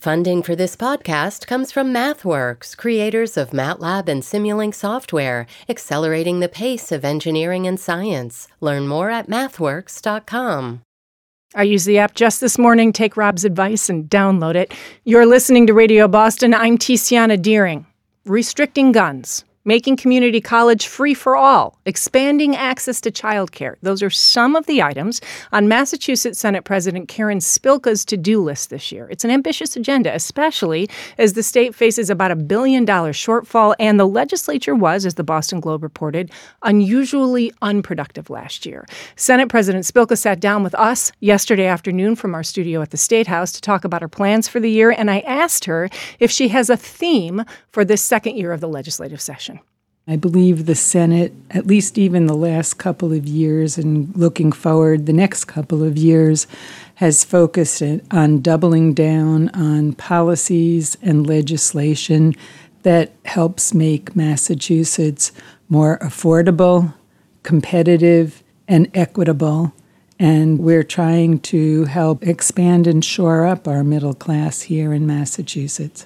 Funding for this podcast comes from MathWorks, creators of MATLAB and Simulink software, accelerating the pace of engineering and science. Learn more at mathworks.com. I used the app just this morning. Take Rob's advice and download it. You're listening to Radio Boston. I'm Tiziana Dearing. Restricting guns making community college free for all, expanding access to childcare. Those are some of the items on Massachusetts Senate President Karen Spilka's to do list this year. It's an ambitious agenda, especially as the state faces about a billion dollar shortfall, and the legislature was, as the Boston Globe reported, unusually unproductive last year. Senate President Spilka sat down with us yesterday afternoon from our studio at the State House to talk about her plans for the year, and I asked her if she has a theme for this second year of the legislative session. I believe the Senate, at least even the last couple of years and looking forward the next couple of years, has focused on doubling down on policies and legislation that helps make Massachusetts more affordable, competitive, and equitable. And we're trying to help expand and shore up our middle class here in Massachusetts.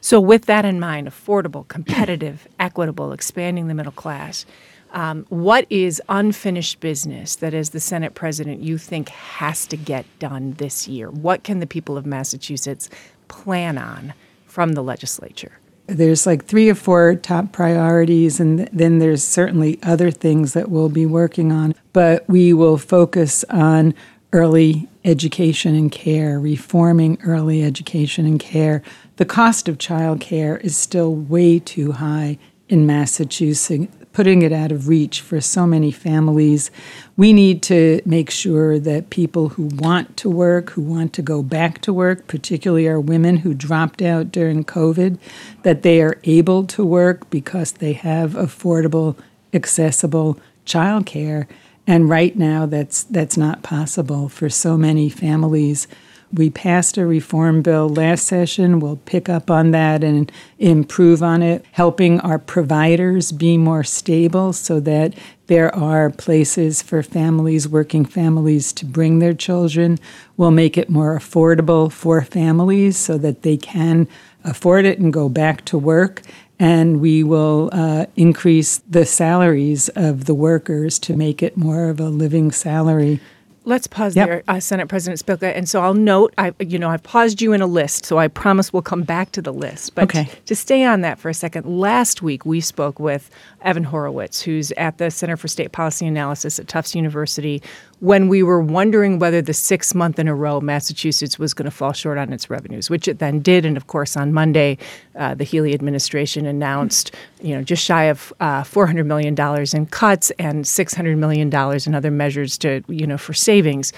So, with that in mind, affordable, competitive, equitable, expanding the middle class, um, what is unfinished business that, as the Senate president, you think has to get done this year? What can the people of Massachusetts plan on from the legislature? There's like three or four top priorities, and then there's certainly other things that we'll be working on. But we will focus on early education and care, reforming early education and care. The cost of child care is still way too high in Massachusetts, putting it out of reach for so many families. We need to make sure that people who want to work, who want to go back to work, particularly our women who dropped out during COVID, that they are able to work because they have affordable, accessible child care and right now, that's that's not possible for so many families. We passed a reform bill last session. We'll pick up on that and improve on it, helping our providers be more stable so that there are places for families, working families, to bring their children. We'll make it more affordable for families so that they can afford it and go back to work and we will uh, increase the salaries of the workers to make it more of a living salary. Let's pause yep. there, uh, Senate President Spilka. And so I'll note, I, you know, I've paused you in a list, so I promise we'll come back to the list. But okay. to stay on that for a second, last week we spoke with Evan Horowitz, who's at the Center for State Policy Analysis at Tufts University, when we were wondering whether the sixth month in a row Massachusetts was going to fall short on its revenues, which it then did. And of course, on Monday, uh, the Healey administration announced, you know, just shy of uh, $400 million in cuts and $600 million in other measures to, you know, for savings.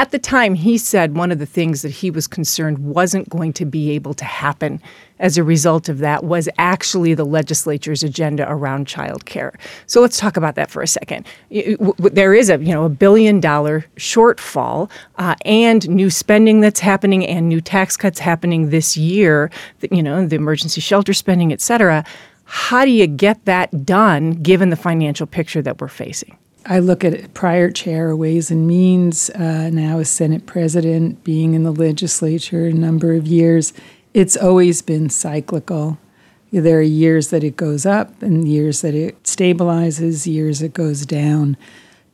At the time, he said one of the things that he was concerned wasn't going to be able to happen as a result of that was actually the legislature's agenda around child care. So let's talk about that for a second. There is a you know a billion dollar shortfall uh, and new spending that's happening and new tax cuts happening this year. You know the emergency shelter spending, et cetera. How do you get that done given the financial picture that we're facing? I look at prior chair Ways and Means, uh, now as Senate President, being in the legislature a number of years. It's always been cyclical. There are years that it goes up and years that it stabilizes, years it goes down.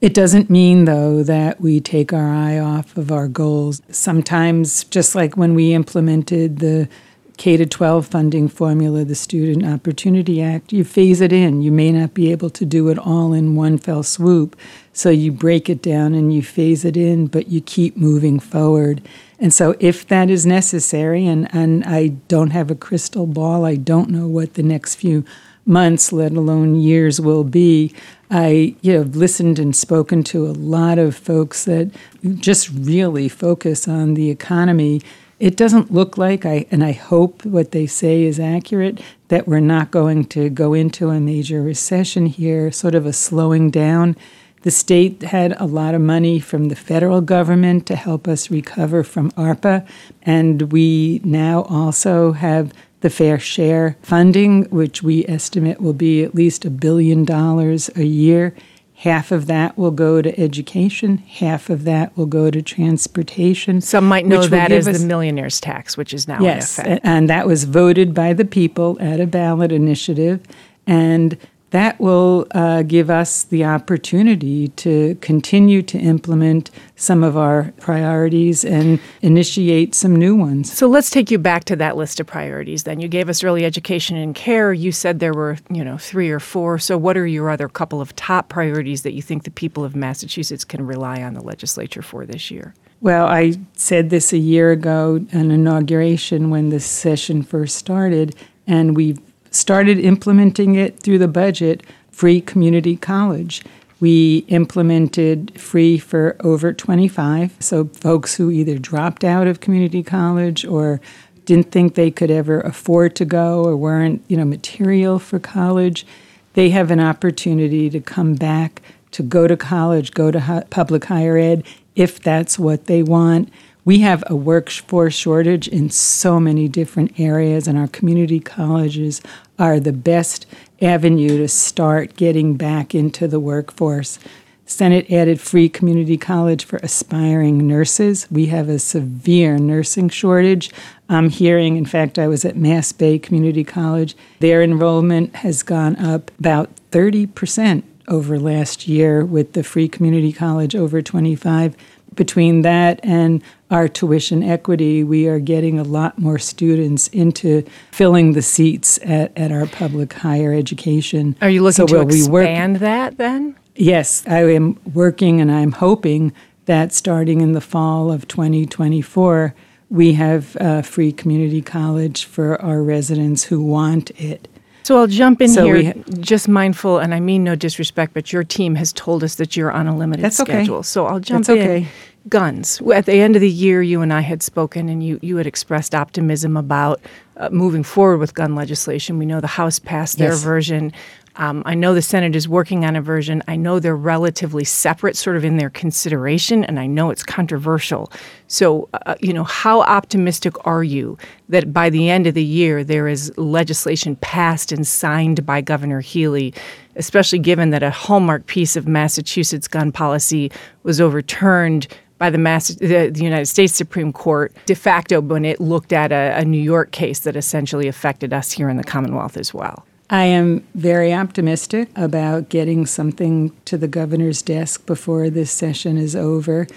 It doesn't mean, though, that we take our eye off of our goals. Sometimes, just like when we implemented the K to 12 funding formula, the Student Opportunity Act, you phase it in. You may not be able to do it all in one fell swoop. So you break it down and you phase it in, but you keep moving forward. And so, if that is necessary, and, and I don't have a crystal ball, I don't know what the next few months, let alone years, will be. I you know, listened and spoken to a lot of folks that just really focus on the economy it doesn't look like I and I hope what they say is accurate that we're not going to go into a major recession here, sort of a slowing down. The state had a lot of money from the federal government to help us recover from ARPA, and we now also have the fair share funding, which we estimate will be at least a billion dollars a year Half of that will go to education, half of that will go to transportation. Some might know that as us- the millionaire's tax, which is now Yes, in effect. and that was voted by the people at a ballot initiative, and that will uh, give us the opportunity to continue to implement some of our priorities and initiate some new ones. So let's take you back to that list of priorities then. You gave us early education and care. You said there were, you know, three or four. So what are your other couple of top priorities that you think the people of Massachusetts can rely on the legislature for this year? Well, I said this a year ago, an inauguration when this session first started, and we've started implementing it through the budget free community college. We implemented free for over 25, so folks who either dropped out of community college or didn't think they could ever afford to go or weren't, you know, material for college, they have an opportunity to come back to go to college, go to public higher ed if that's what they want. We have a workforce shortage in so many different areas, and our community colleges are the best avenue to start getting back into the workforce. Senate added free community college for aspiring nurses. We have a severe nursing shortage. I'm hearing, in fact, I was at Mass Bay Community College, their enrollment has gone up about 30% over last year with the free community college over 25. Between that and our tuition equity, we are getting a lot more students into filling the seats at, at our public higher education. Are you looking So to we work- expand that then? Yes, I am working and I'm hoping that starting in the fall of 2024, we have a free community college for our residents who want it. So I'll jump in So here, ha- just mindful, and I mean no disrespect, but your team has told us that you're on a limited That's okay. schedule. So I'll jump That's in. okay. Guns. At the end of the year, you and I had spoken, and you, you had expressed optimism about uh, moving forward with gun legislation. We know the House passed their Yes. version. Um, I know the Senate is working on a version. I know they're relatively separate, sort of in their consideration, and I know it's controversial. So, uh, you know, how optimistic are you that by the end of the year there is legislation passed and signed by Governor Healey, especially given that a hallmark piece of Massachusetts gun policy was overturned by the, Mass- the, the United States Supreme Court de facto when it looked at a, a New York case that essentially affected us here in the Commonwealth as well? I am very optimistic about getting something to the governor's desk before this session is over.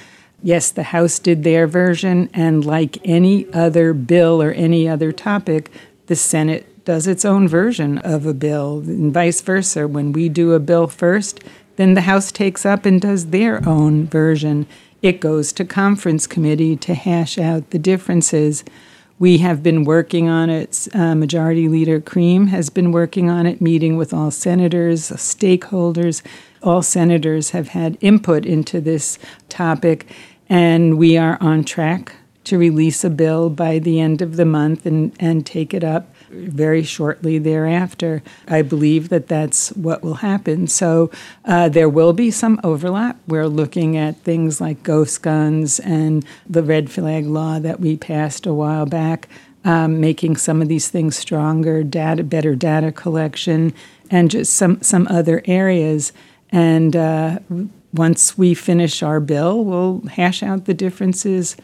Yes, the House did their version, and like any other bill or any other topic, the Senate does its own version of a bill, and vice versa. When we do a bill first, then the House takes up and does their own version. It goes to conference committee to hash out the differences. We have been working on it. Uh, Majority Leader Creem has been working on it, meeting with all senators, stakeholders. All senators have had input into this topic, and we are on track to release a bill by the end of the month and, and take it up very shortly thereafter. I believe that that's what will happen. So uh, there will be some overlap. We're looking at things like ghost guns and the red flag law that we passed a while back, um, making some of these things stronger, data, better data collection, and just some, some other areas. And uh, once we finish our bill, we'll hash out the differences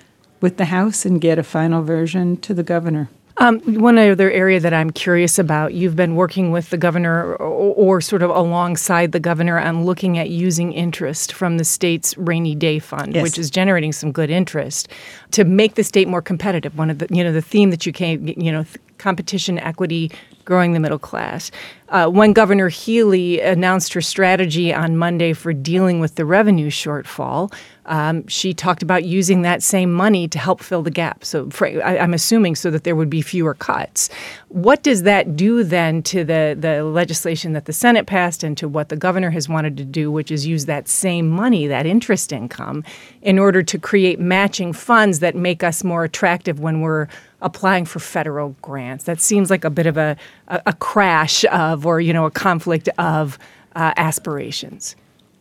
with the House and get a final version to the governor. Um, one other area that I'm curious about, you've been working with the governor or, or, sort of alongside the governor on looking at using interest from the state's rainy day fund, Yes. which is generating some good interest to make the state more competitive. One of the, you know, the theme that you came, you know, th- competition, equity, growing the middle class. Uh, when Governor Healey announced her strategy on Monday for dealing with the revenue shortfall, um, she talked about using that same money to help fill the gap. So for, I, I'm assuming so that there would be fewer cuts. What does that do then to the the legislation that the Senate passed and to what the governor has wanted to do, which is use that same money, that interest income, in order to create matching funds that make us more attractive when we're applying for federal grants? That seems like a bit of a a, a crash of, or you know, a conflict of uh, aspirations.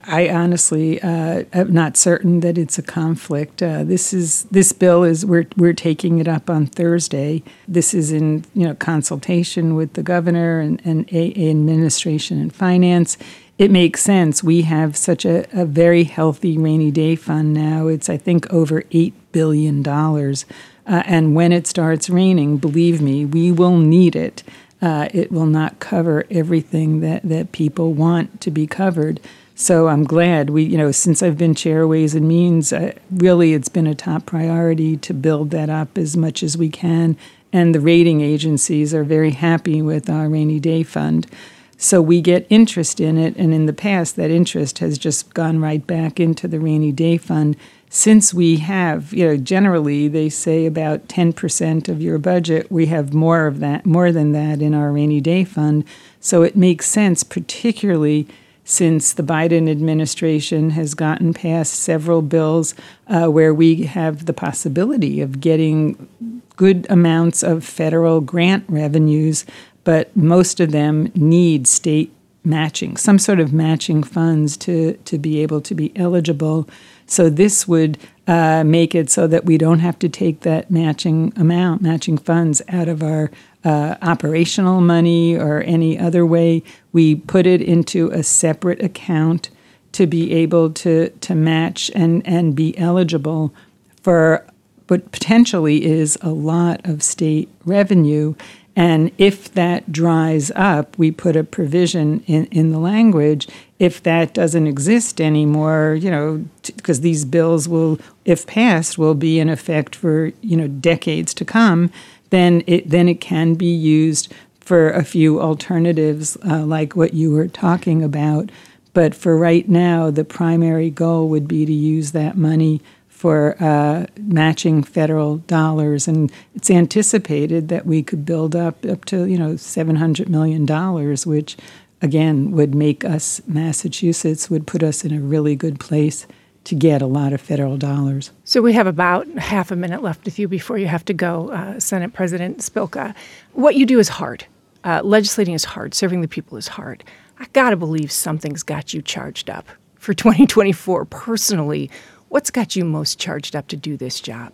I honestly uh, am not certain that it's a conflict. Uh, this is this bill is we're we're taking it up on Thursday. This is in you know consultation with the governor and, and a, administration and finance. It makes sense. We have such a, a very healthy rainy day fund now. It's, I think, over $8 billion. Uh, and when it starts raining, believe me, we will need it. Uh, it will not cover everything that, that people want to be covered. So I'm glad we, you know, since I've been chair Ways and Means, uh, really it's been a top priority to build that up as much as we can. And the rating agencies are very happy with our rainy day fund. So we get interest in it, and in the passed, that interest has just gone right back into the rainy day fund. Since we have, you know, generally they say about 10% of your budget, we have more of that, more than that in our rainy day fund. So it makes sense, particularly since the Biden administration has gotten past several bills uh, where we have the possibility of getting good amounts of federal grant revenues but most of them need state matching, some sort of matching funds to, to be able to be eligible. So this would uh, make it so that we don't have to take that matching amount, matching funds out of our uh, operational money or any other way. We put it into a separate account to be able to, to match and, and be eligible for what potentially is a lot of state revenue. And if that dries up, we put a provision in, in the language. If that doesn't exist anymore, you know, because t- these bills will, if passed, will be in effect for you know decades to come, then it then it can be used for a few alternatives uh, like what you were talking about. But for right now, the primary goal would be to use that money for uh, matching federal dollars, and it's anticipated that we could build up up to you know seven hundred million dollars, which again would make us Massachusetts would put us in a really good place to get a lot of federal dollars. So we have about half a minute left with you before you have to go, uh, Senate President Spilka. What you do is hard. Uh, legislating is hard. Serving the people is hard. I gotta believe something's got you charged up for 2024 personally What's got you most charged up to do this job?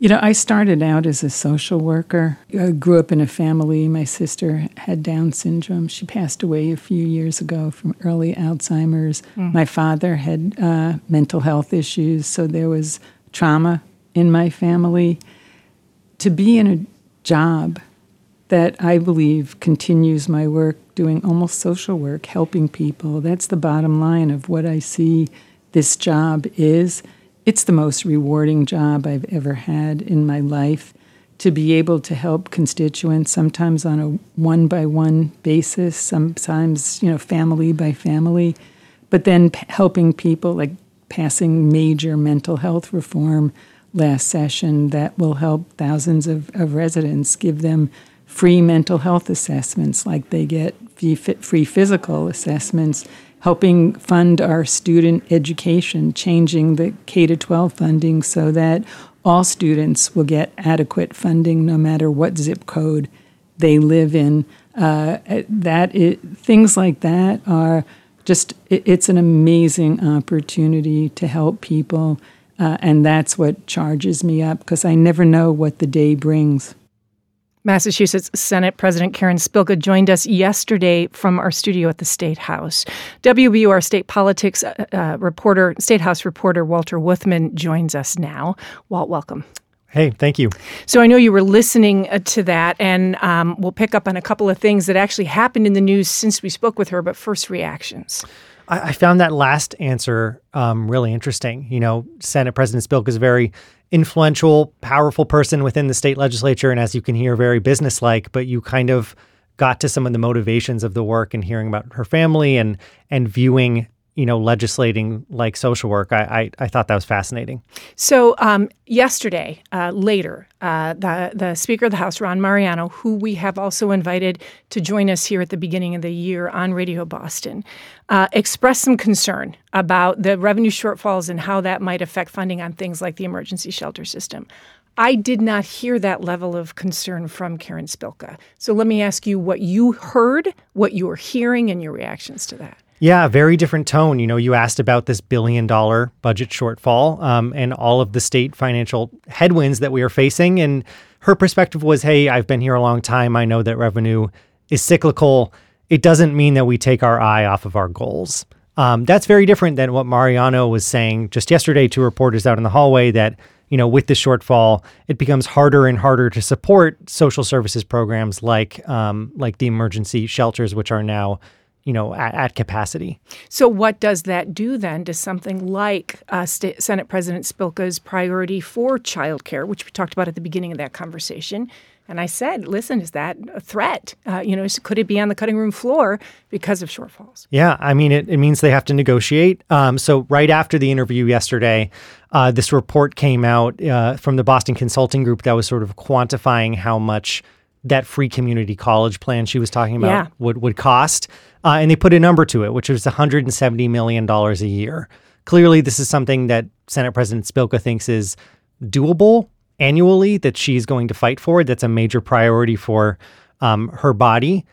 You know, I started out as a social worker. I grew up in a family. My sister had Down syndrome. She passed away a few years ago from early Alzheimer's. Mm. My father had uh, mental health issues, so there was trauma in my family. To be in a job that I believe continues my work doing almost social work, helping people, that's the bottom line of what I see this job is. It's the most rewarding job I've ever had in my life to be able to help constituents, sometimes on a one by one basis, sometimes, you know, family by family, but then p- helping people like passing major mental health reform last session that will help thousands of, of residents, give them free mental health assessments like they get free physical assessments helping fund our student education, changing the K 12 funding so that all students will get adequate funding no matter what zip code they live in. Uh, that it, things like that are just it, it's an amazing opportunity to help people, uh, and that's what charges me up because I never know what the day brings. Massachusetts Senate President Karen Spilka joined us yesterday from our studio at the State House. WBUR state politics uh, uh, reporter, State House reporter Walter Wuthmann joins us now. Walt, welcome. Hey, thank you. So I know you were listening uh, to that, and um, we'll pick up on a couple of things that actually happened in the news since we spoke with her, but first reactions. I, I found that last answer um, really interesting. You know, Senate President Spilka is very influential, powerful person within the state legislature, and as you can hear, very businesslike. But you kind of got to some of the motivations of the work and hearing about her family and and viewing you know, legislating like social work. I, I, I thought that was fascinating. So um, yesterday, uh, later, uh, the the Speaker of the House, Ron Mariano, who we have also invited to join us here at the beginning of the year on Radio Boston, uh, expressed some concern about the revenue shortfalls and how that might affect funding on things like the emergency shelter system. I did not hear that level of concern from Karen Spilka. So let me ask you what you heard, what you were hearing, and your reactions to that. Yeah, very different tone. You know, you asked about this billion dollar budget shortfall um, and all of the state financial headwinds that we are facing. And her perspective was hey, I've been here a long time. I know that revenue is cyclical. it doesn't mean that we take our eye off of our goals. Um, that's very different than what Mariano was saying just yesterday to reporters out in the hallway that, you know, with the shortfall, it becomes harder and harder to support social services programs like um, like the emergency shelters, which are now you know, at, at, capacity. So, what does that do then to something like uh, St- Senate President Spilka's priority for childcare, which we talked about at the beginning of that conversation? And I said, listen, is that a threat? Uh, you know, could it be on the cutting room floor because of shortfalls? Yeah, I mean, it, it means they have to negotiate. Um, so, right after the interview yesterday, uh, this report came out uh, from the Boston Consulting Group that was sort of quantifying how much that free community college plan she was talking about yeah. would, would cost. Uh, and they put a number to it, which was $170 million a year. Clearly, this is something that Senate President Spilka thinks is doable annually, that she's going to fight for. That's a major priority for um, her body.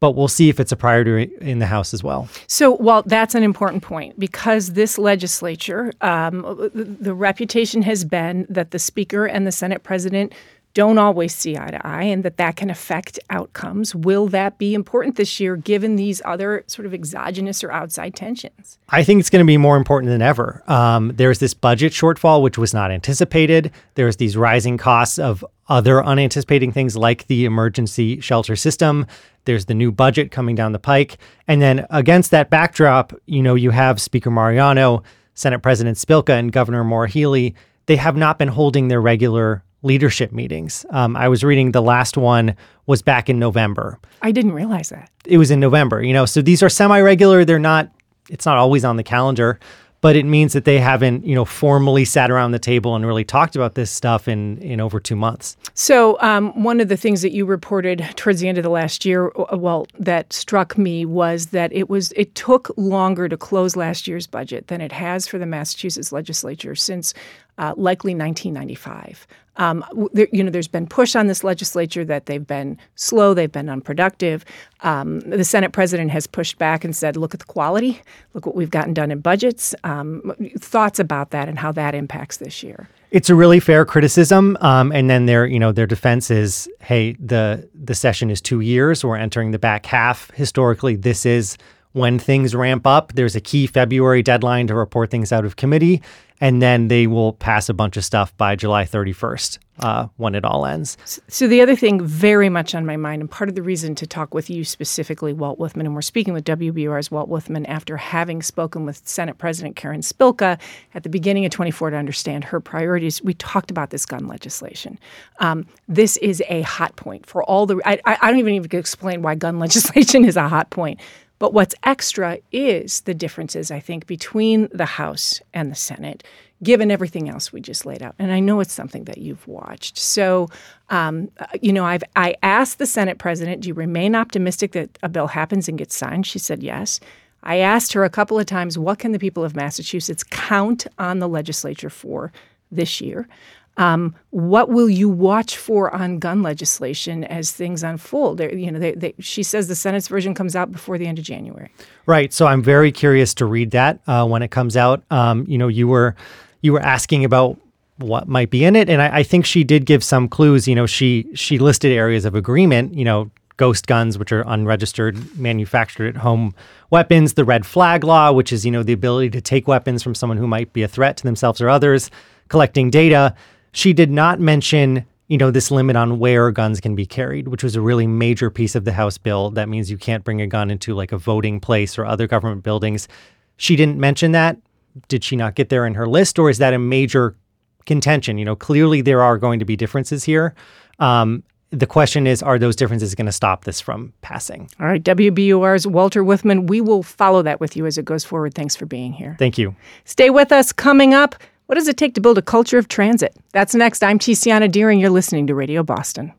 But we'll see if it's a priority in the House as well. So, well, that's an important point because this legislature, um, the reputation has been that the Speaker and the Senate President don't always see eye to eye and that that can affect outcomes. Will that be important this year given these other sort of exogenous or outside tensions? I think it's going to be more important than ever. Um, there's this budget shortfall, which was not anticipated. There's these rising costs of other unanticipated things like the emergency shelter system. There's the new budget coming down the pike. And then against that backdrop, you know, you have Speaker Mariano, Senate President Spilka, and Governor Maura Healey. They have not been holding their regular leadership meetings. Um, I was reading the last one was back in November. I didn't realize that. It was in November, you know, so these are semi regular. They're not, it's not always on the calendar, but it means that they haven't, you know, formally sat around the table and really talked about this stuff in in over two months. So um, one of the things that you reported towards the end of the last year, uh, well, that struck me was that it was it took longer to close last year's budget than it has for the Massachusetts legislature since uh, likely 1995. Um, there, you know, there's been push on this legislature that they've been slow, they've been unproductive. Um, the Senate president has pushed back and said, "Look at the quality. Look what we've gotten done in budgets." Um, thoughts about that and how that impacts this year? It's a really fair criticism, um, and then their, you know, their defense is, "Hey, the the session is two years. We're entering the back half. Historically, this is." When things ramp up. There's a key February deadline to report things out of committee and then they will pass a bunch of stuff by July 31st uh, when it all ends. So, the other thing very much on my mind, and part of the reason to talk with you specifically, Walt Wuthmann, and we're speaking with WBUR's Walt Wuthmann after having spoken with Senate President Karen Spilka at the beginning of 24 to understand her priorities. We talked about this gun legislation. Um, this is a hot point for all the. I, I don't even even explain why gun legislation is a hot point. But what's extra is the differences, I think, between the House and the Senate, given everything else we just laid out. And I know it's something that you've watched. So, um, uh, you know, I've I asked the Senate president, "Do you remain optimistic that a bill happens and gets signed?" She said yes. I asked her a couple of times, "What can the people of Massachusetts count on the legislature for this year?" Um, what will you watch for on gun legislation as things unfold? They're, you know, they, they, she says the Senate's version comes out before the end of January. Right. So I'm very curious to read that uh, when it comes out. Um, you know, you were you were asking about what might be in it, and I, I think she did give some clues. You know, she she listed areas of agreement. You know, ghost guns, which are unregistered, manufactured at home weapons, the red flag law, which is, you know, the ability to take weapons from someone who might be a threat to themselves or others, collecting data. She did not mention, you know, this limit on where guns can be carried, which was a really major piece of the House bill. That means you can't bring a gun into like a voting place or other government buildings. She didn't mention that. Did she not get there in her list, or is that a major contention? You know, clearly there are going to be differences here. Um, the question is, are those differences going to stop this from passing? All right, WBUR's Walter Wuthmann, we will follow that with you as it goes forward. Thanks for being here. Thank you. Stay with us. Coming up, what does it take to build a culture of transit? That's next. I'm Tiziana Dearing. You're listening to Radio Boston.